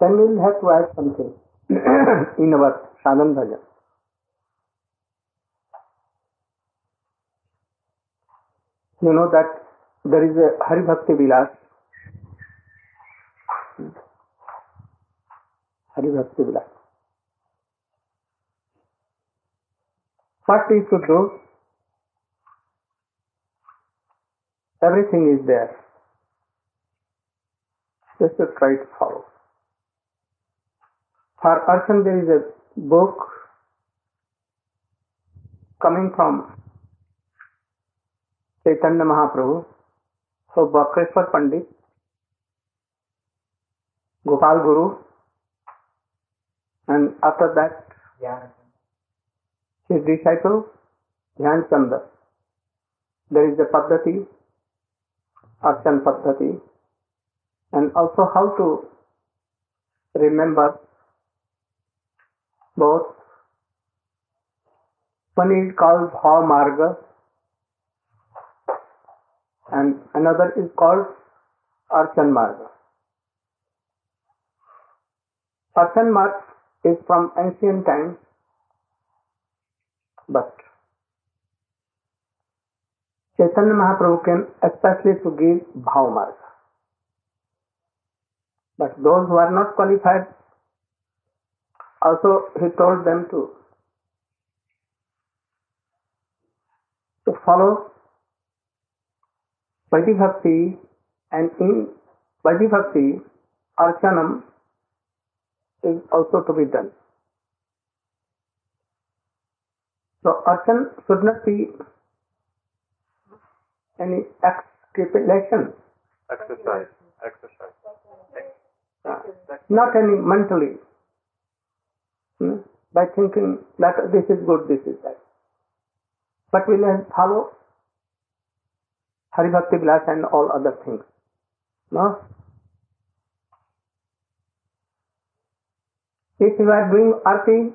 then we'll have to add something in our sadhan bhajan. You know that there is a Hari Bhakti Vilas. Hari Bhakti Vilas. What we should do? Everything is there. Just to try to follow. For Arsan there is a book coming from Chaitanya Mahaprabhu, so Bakreshwar Pandit, Gopal Guru, and after that his disciple Dhyan Chandra. There is a Paddhati, Archan Paddhati, and also how to remember बहुत paneer call bhav marg. And another is called Archan मार्ग। अर्चन मार्ग is from ancient time but Chaitanya Mahaprabhu के specially give भाव मार्ग। But though are not qualified also he told them to to follow Vaidhi and in Vaidhi Archanam is also to be done. So Archan should not be any excapulation. Exercise. Exercise. Uh, not any mentally. Hmm? By thinking that this is good, this is that. But we'll follow Hari Bhakti Vilas and all other things. No? If you are doing arti,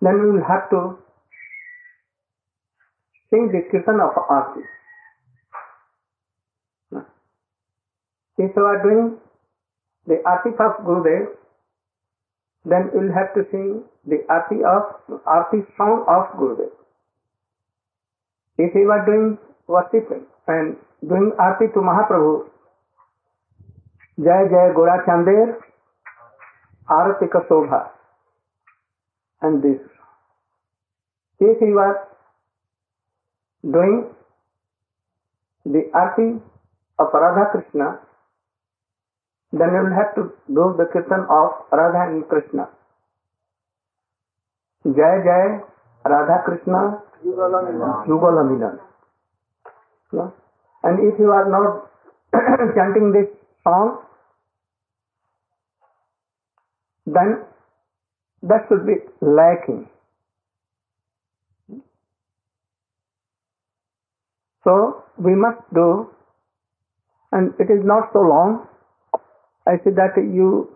then we will have to sing the kirtan of arti. If you are doing the arti of Gurudev, then you will have to sing the arti of arti song of Gurudev. If you are doing worship and doing arti to Mahaprabhu, Jai Jai Gora Chandir, Arati Ka Shobha, and this. If you are doing the arti of Radha Krishna, then you will have to do the kirtan of Radha and Krishna. Jai Jai Radha Krishna Yugala Milan. No? And if you are not chanting this song, then that should be lacking. So we must do, and it is not so long. I see that you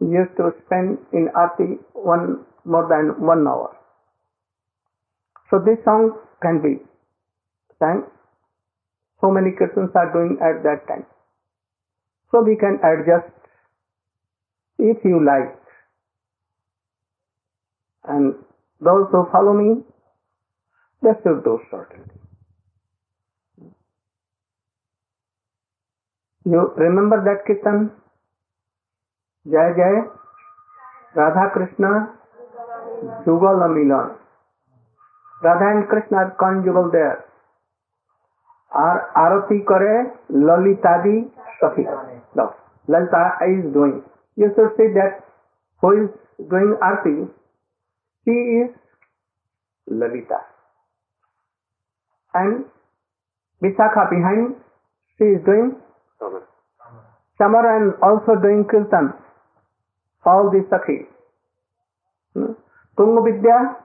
used to spend in Aarti one more than one hour. So this song can be sang. So many Kirtans are doing at that time. So we can adjust if you like. And those who follow me, they should do certainly. You remember that kirtan Jai Jai Radha Krishna Jugal Milan Radha and Krishna are conjugal there are aarti करे ललिता दी Safi Lalita is doing you should see that who is doing aarti she is Lalita and Vishakha behind she is doing Samar and also doing kirtan. All the sakhi hmm? Tunga Vidya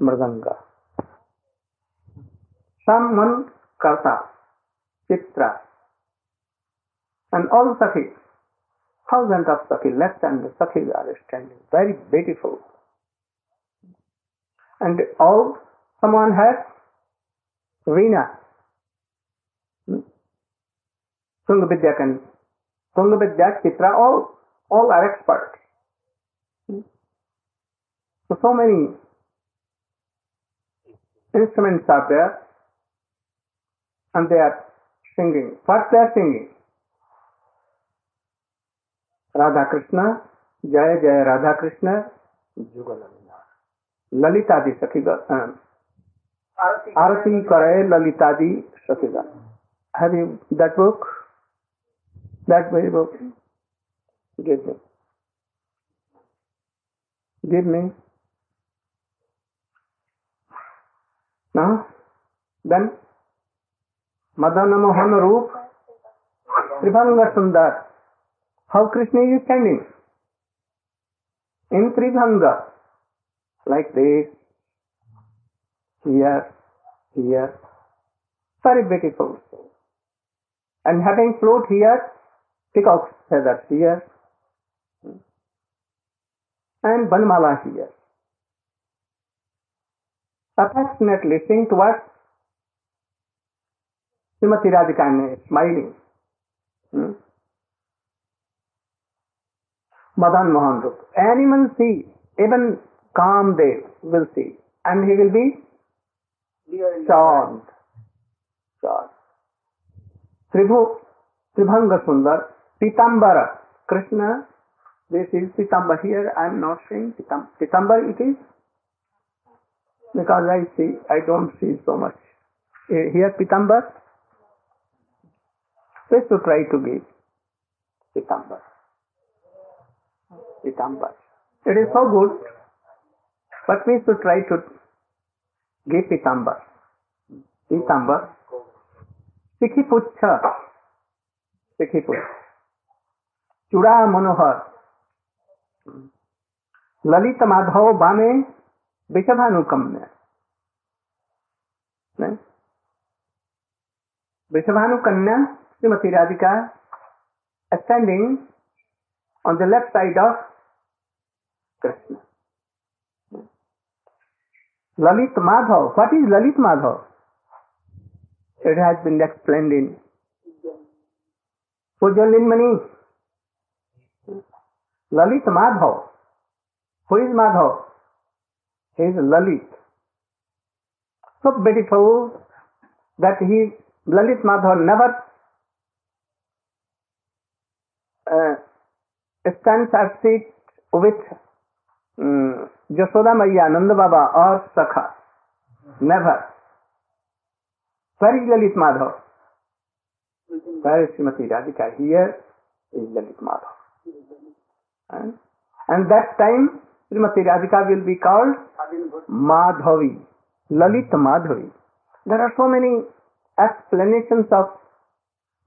Mridanga. Someone karta, chitra, and all sakhi, thousands of sakhi, left and the sakhis are standing, very beautiful. And all, someone has Veena. संग विद्या कन संग विद्या चित्रा और all are expert so so many instrument आप they are singing first they are singing Radha Krishna Jai Jai Radha Krishna जुगल ललिता दि सखी आरती करे Lalita the sakhi have you that book that? That very? Give me. Give me. No? Then Madana Mohan Roop Tribhanga Sundar. How Krishna is standing? In Tribhanga. Like this. Here, here. Very beautiful. And having float here, peacock's feathers here. And Banmala here. Affectionately sing towards Srimati Radhika and smiling. Hmm? Madan Mohan Rup. Anyone see, even Kamdev will see. And he will be charmed. Charmed. Tribhu, Tribhanga Sundar, Pitambara. Krishna, this is Pitambara. Here I am not saying Pitam. Pitambara it is because I see, I don't see so much. Eh, Here Pitambar, we should try to give Pitambar. Pitambar. It is so good, but we should try to give Pitambar. Pitambar. Sikhi Pucha. Sikhi Pucha. चुड़ा मनोहर। ललित माधव बामे विषभानुकम विषभानुकन्या Shrimati Radhika standing on the left side of Krishna. Lalit Madhav what is Lalit Madhav? It has been explain in pujan. Lin money Lalit Madhav. Who is Madhav? Is Lalit. So beautiful that he Lalit Madhav never stand or seat with Yashoda Maiya Nand Baba और sakha never where Lalit Madhav? Where Shrimati Radhika he is Lalit Madhav. And, that time Srimati Radhika will be called Madhavi, Lalit Madhavi. There are so many explanations of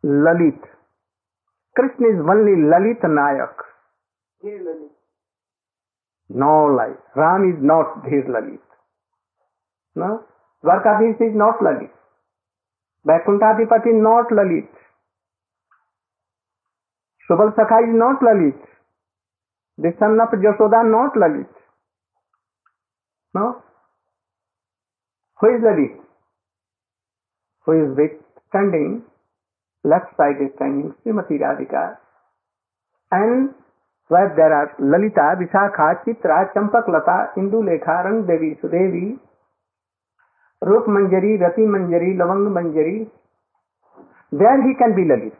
Lalit. Krishna is only Lalit Nayak. No lie. Ram is not his Lalit. No? Dwarkadhish is not Lalit. Vaikuntadipati not Lalit. Subal Sakha is not Lalit. The son of Jashoda not Lalit. No? Who is Lalit? Who is with standing, left side is standing Srimati Radhika and where there are Lalita, Vishakha, Chitra, Champak Lata, Indu Lekha, Rang Devi, Sudevi, Rup Manjari, Rati Manjari, Lavang Manjari, there he can be Lalit.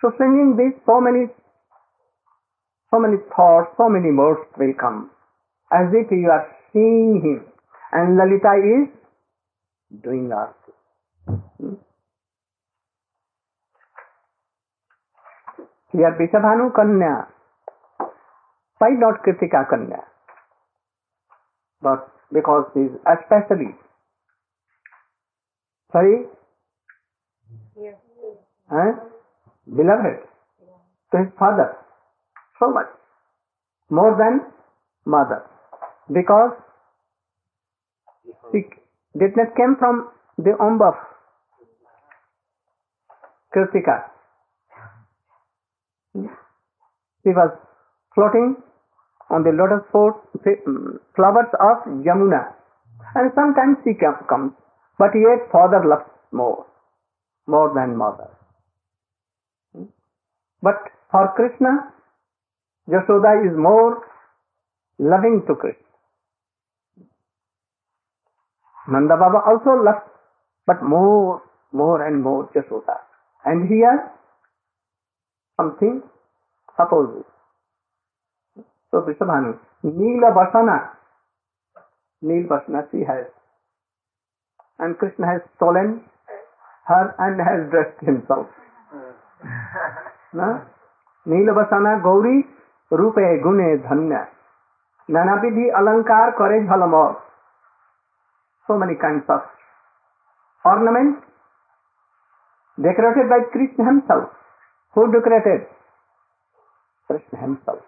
So singing this, so many, so many thoughts, so many modes will come, as if you are seeing him, and Lalita is doing arti. Hmm? Here Vishabhanu Kanya, why not Kritika Kanya? But because he is especially, sorry, huh? beloved to his father so much. More than mother. Because did not came from the womb of Kritika. She was floating on the lotus um, flowers of Yamuna. And sometimes she comes. But yet father loves more. More than mother. But for Krishna, Yashoda is more loving to Krishna. Nanda Baba also loves, but more, more and more Yashoda. And here, something opposite. So Vrishabhanu, Neela Vasana, Neel Vasana she has. And Krishna has stolen her and has dressed himself. ना नीलवसना गौरी रूपे गुणे धन्य। नाना विधि अलंकार करे झलम so many kind decorated by Krishna himself who decorated Krishna himself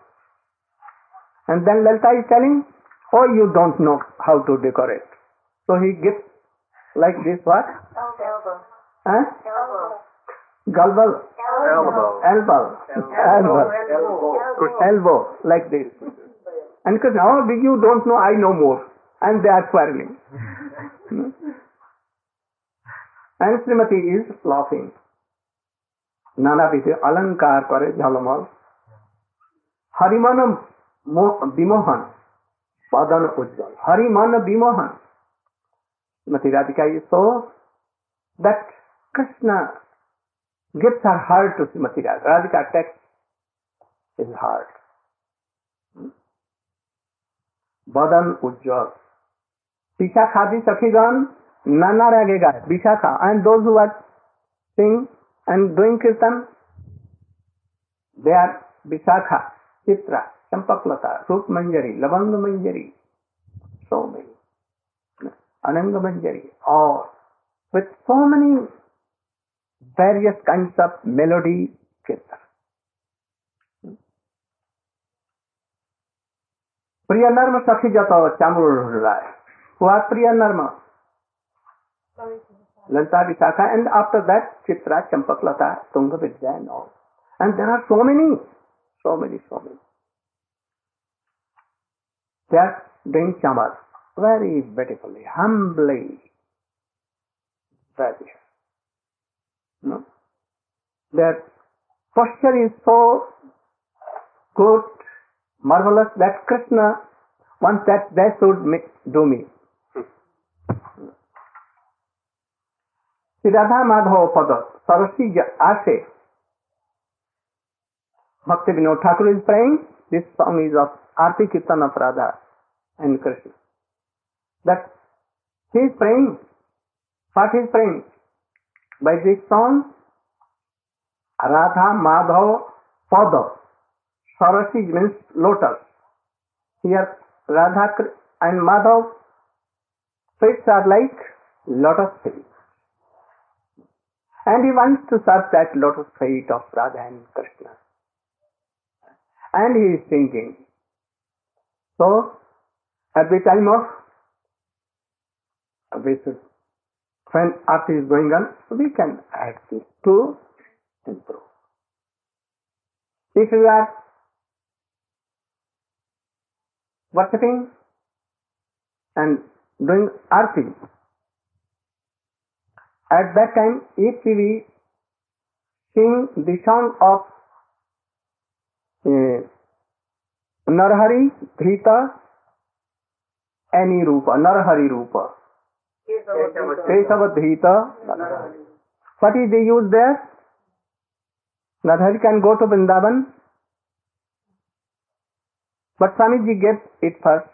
and then Lalita is telling oh you don't know how to decorate so he gift like this work गलबल Elbow. Elbow. Elbow. Elbow. Elbow. Like this. And Krishna, oh, you don't know, I know more. And they are quarreling. Hmm? and Srimati is laughing. নানাবিধে অলঙ্কার করে ঝলমল হরিমন মো- বিমোহন বদন উজ্জ্বল হরিমন বিমোহন Srimati Radhika is so that Krishna Gifts are hard to Srimati Radhika. Radhika text is hard. बदन उज्जवल पीछा खादी सखीगण नाना रह गए Vishakha and those sing and doing kirtan they Vishakha Chitra Champaklata Rup Manjari Lavanga Manjari so many Ananga Manjari और with so many various kinds of melody kirtan. Priyanarma Sakhijata Chamur Rai. Who are Priyanarma? Lanta Vishakha and after that Chitra, Champaklata, Tungavidya and all. And there are so many, so many, so many. They are doing chamas very beautifully, humbly, very No? Their posture is so good, marvelous that Krishna wants that they should do me. Shri Radha Madhav पद सरसी आशे Bhakti Vinod Thakur is praying this song is of aarti kirtan of Radha and Krishna that he is praying what is praying By this song, Radha Madhav Pada. Sarasi means lotus. Here Radha and Madhav feet are like lotus feet. And he wants to serve that lotus feet of Radha and Krishna. And he is thinking. So, at the time of we should, when arti is going on, we can add this to improve. If you are worshipping and doing arti, at that time, if we sing the song of uh, Narhari, Dhrita, any Rupa, Narhari Rupa, What is they use there? Narhari can go to Vrindavan, but Swamiji gave it first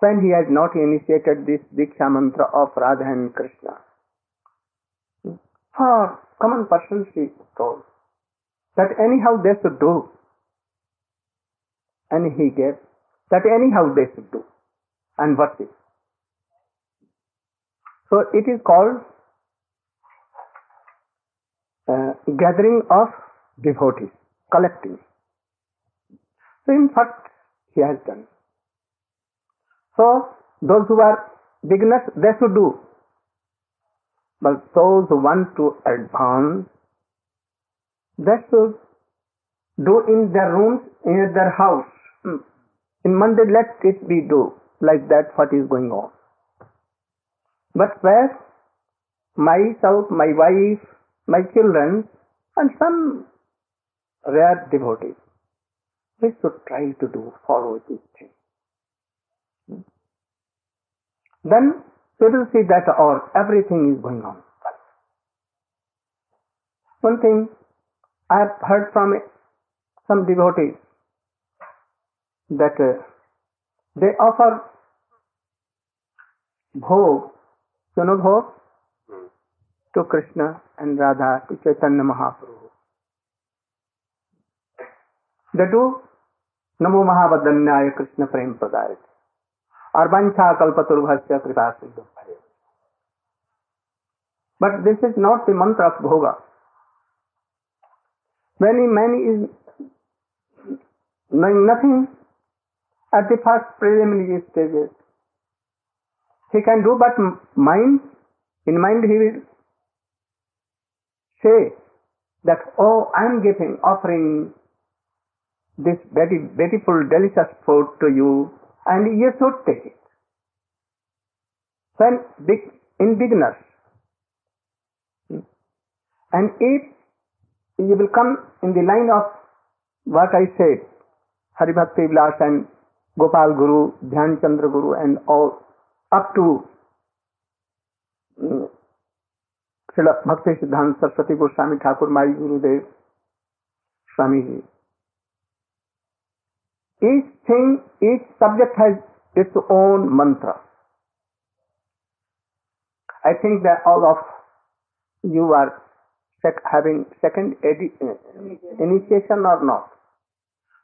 when he has not initiated this Diksha mantra of Radha and Krishna. For common persons he told that anyhow they should do. And he gave that anyhow they should do and worship. So it is called uh, gathering of devotees, collecting. So in fact he has done. So those who are beginners they should do but those who want to advance, they should do in their rooms, in their house. Hmm. In Monday, let it be do like that what is going on. But where myself, my wife, my children, and some rare devotees, we should try to do, follow these things. Then we will see that our everything is going on. One thing I have heard from some devotees that uh, they offer bhog, सुनो हम्म। तो Krishna and Radha तो Chaitanya Mahaprabhu. Do नमो महाबद्धन्याय कृष्ण प्रेम प्रदाय और वंशा कल्पतुर्भस्य कृपा सिद्ध but this is not the mantra of bhog many many is nothing at the first preliminary stages he can do but mind, in mind he will say that, oh, I am giving, offering this very beautiful, delicious food to you, and you should take it. When big, in beginners, and if you will come in the line of what I said, Haribhakti Vilas and Gopal Guru, Dhyan Chandra Guru, and all up to mm, Srila Bhakti Siddhanta Saraswati Goswami Thakur, my Gurudev, Swamiji. Each thing, each subject has its own mantra. I think that all of you are sec- having second edi- uh, initiation or not.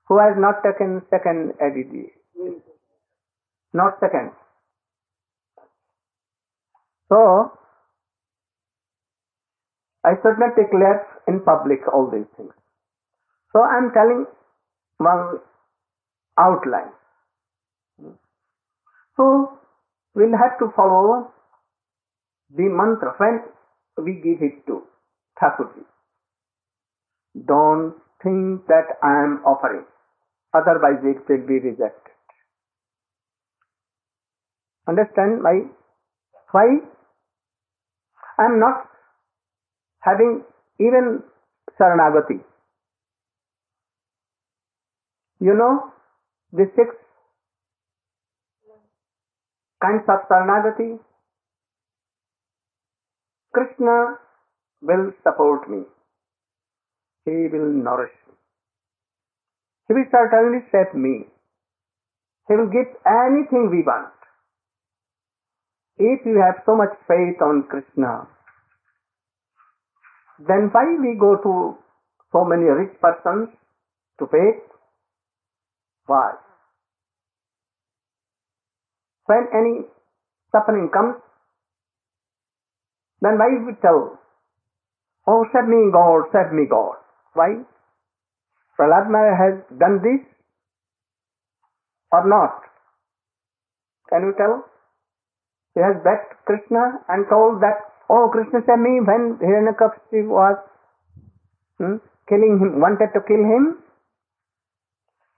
Who has not taken second EDD? Not second. So, I should not declare in public all these things. So I am telling one outline. So we'll have to follow the mantra when we give it to Thakurji. Don't think that I am offering, otherwise it will be rejected. Understand my why? I am not having even Saranagati. You know the six kinds of Saranagati? Krishna will support me. He will nourish me. He will certainly save me. He will give anything we want. If you have so much faith on Krishna, then why we go to so many rich persons to beg? Why? When any suffering comes, then why we tell, Oh, save me God, save me God. Why? Prahlad has done this or not? Can you tell? He has begged Krishna and told that, Oh, Krishna save me when Hiranyakashipu was hmm, killing him, wanted to kill him.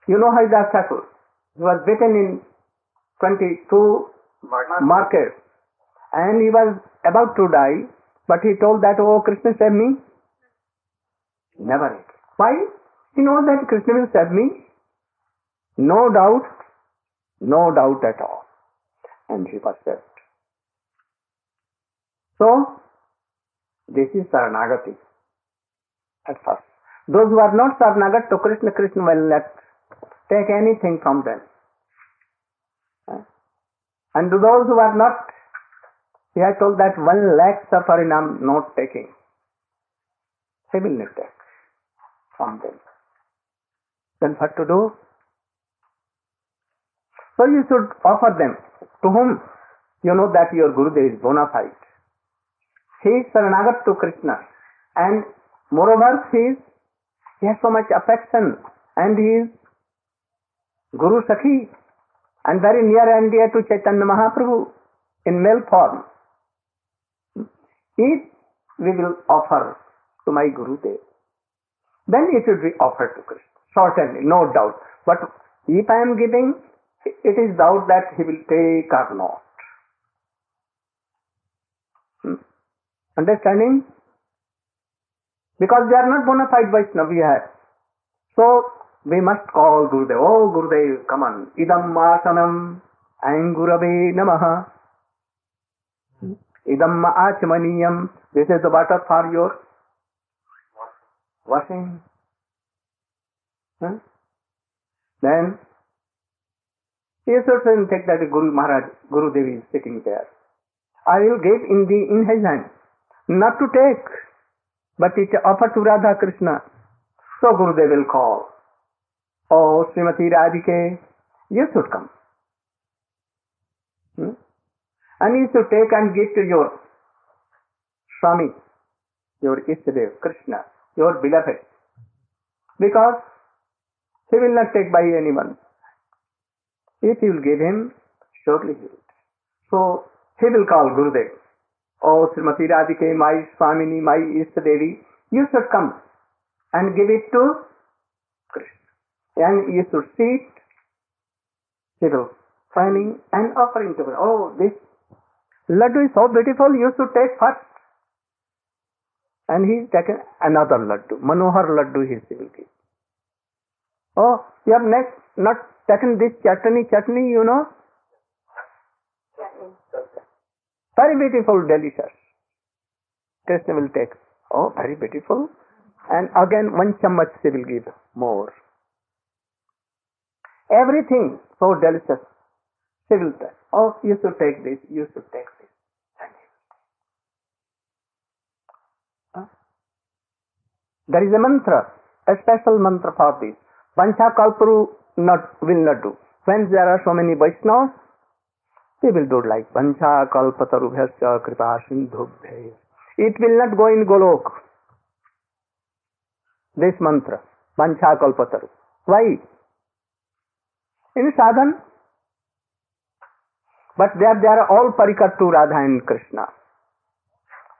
You know how that Thakur. He was beaten in 22 markets and he was about to die, but he told that, oh, Krishna save me. Never. Why? He knows that Krishna will save me. No doubt, no doubt at all. And he was saved. So, this is Saranagati at first. Those who are not Saranagat to Krishna, Krishna will not take anything from them. And to those who are not, he has told that one lakh suffering I am not taking. He will not take from them. Then what to do? So you should offer them. To whom? You know that your Gurudev is bona fide. He is Saranagat to Krishna. And moreover, he, is, he has so much affection and he is Guru Sakhi and very near and dear to Chaitanya Mahaprabhu in male form. If we will offer to my Gurudev, then it should be offered to Krishna. Certainly, no doubt. But if I am giving, it is doubt that he will take or not. Understanding? Because they are not bona fide Vaishnava we. So we must call Gurudev. Oh Gurudev, come on. Idam asanam angurave namaha. Idam achamaniyam. This is the water for your washing. Huh? Then you should take that Guru Maharaj, Guru Devi is sitting there. I will give in the in his hand. Not to take, but it offer to Radha Krishna. So Gurudev will call. Oh Srimati Radhike, you should come. Hmm? And you should take and give to your Swami, your Istadev, Krishna, your beloved. Because he will not take by anyone. If you will give him, surely he will. So he will call Gurudev. Oh Srimati Radhike, my Swamini, my Istadevi, you should come and give it to Krishna. And you should sit, he will finding and offering to him. Oh, this laddu is so beautiful, you should take first. And he taken another laddu, Manohar laddu he will give. Oh, you have next not taken this chutney, chutney, you know? Very beautiful, delicious. Krishna will take. Oh, very beautiful. And again, one chammach she will give more. Everything so delicious. She will take. Oh, you should take this, you should take this. There is a mantra, a special mantra for this. Pancha Kalpuru not, will not do. When there are so many Vaishnavas, they will do like Pancha Kalpatarubhyasya Kripa Sindhubhya. It will not go in Golok. This mantra, Pancha Kalpataru. Why? In sadhan, but there they are all parikat to Radha and Krishna.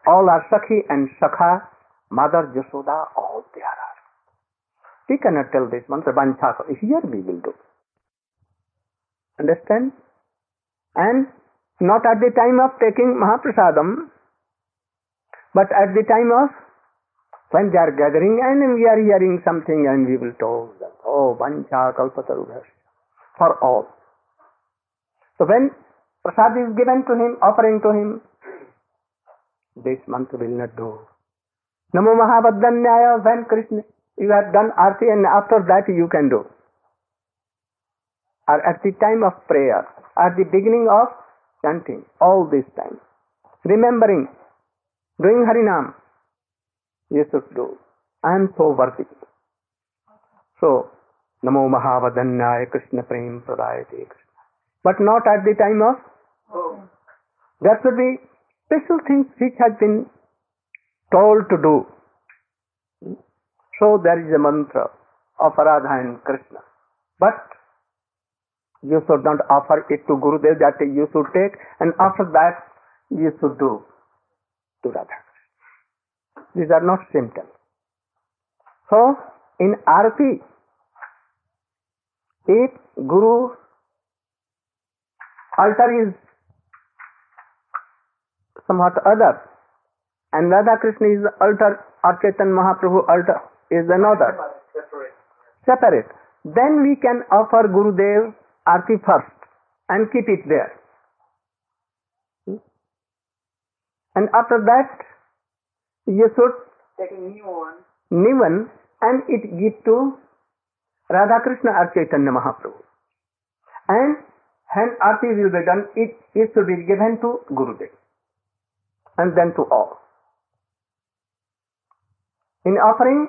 All are Sakhi and Sakha, Mother Jasoda, all they are. We cannot tell this mantra, Pancha. Here we will do. Understand? And not at the time of taking Mahaprasadam, but at the time of when they are gathering and we are hearing something and we will tell them, oh, Vancha Kalpatarubhasya, for all. So when prasad is given to him, offering to him, this mantra will not do. Namo Mahabhaddanyaya, when Krishna, you have done arti and after that you can do. Or at the time of prayer, at the beginning of chanting, all this time. Remembering, doing Harinam, you should do. I am so worthy. So, Namo Mahavadanyaya Krishna Prem Pradayate Krishna. But not at the time of, That should be special things which have been told to do. So there is a mantra of Radha and Krishna. But you should not offer it to Gurudev that you should take and after that you should do to Radha. These are not symptoms. So in Arati, if Guru altar is somewhat other and Radha Krishna is altar or Chaitanya Mahaprabhu altar is another separate then we can offer Gurudev Arti first and keep it there. And after that, you should Take a new one. new one and it give to Radha Krishna or Chaitanya Mahaprabhu. And when Arti will be done, it, it should be given to Gurudev and then to all. In offering,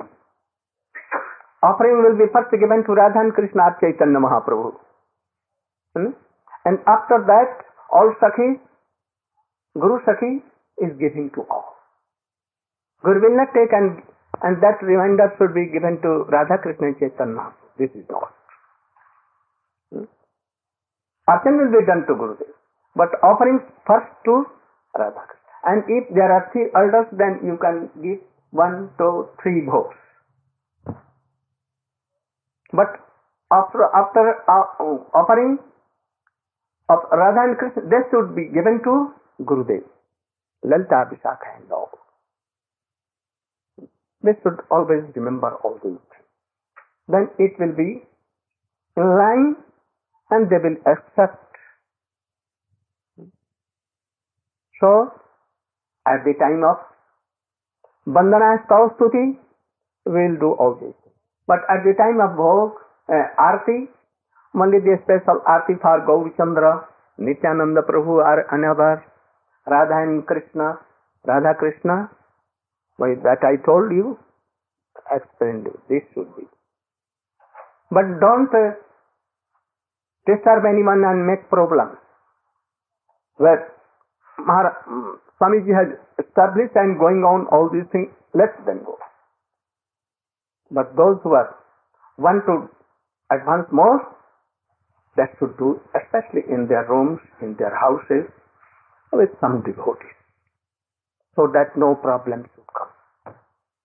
offering will be first given to Radha and Krishna or Chaitanya Mahaprabhu. Hmm? And after that, all Sakhi, Guru Sakhi is giving to all. Guru will not take and, and that reminder should be given to Radha Krishna Chaitanya. This is not. Hmm? Will be done to Gurudev. But offering first to Radha Krishna. And if there are three elders, then you can give one, two, three bhogs. But after, after uh, offering of Radha and Krishna, they should be given to Gurudev. Lalita, Vishakha and all. They should always remember all these then it will be in line and they will accept. So, at the time of Bandana Stuti, we will do all this. But at the time of Bhog, uh, Arti, मल्लिदी special aarti for Gaur Chandra Nityananda Prabhu, are Anbar Radha and Krishna Radha Krishna वही that I told you explain this should be but don't disturb any one and make problem where Maharaj Swami ji has establish and going on all this thing let's then go but those one two advance most that should do, especially in their rooms, in their houses, with some devotees, so that no problems should come.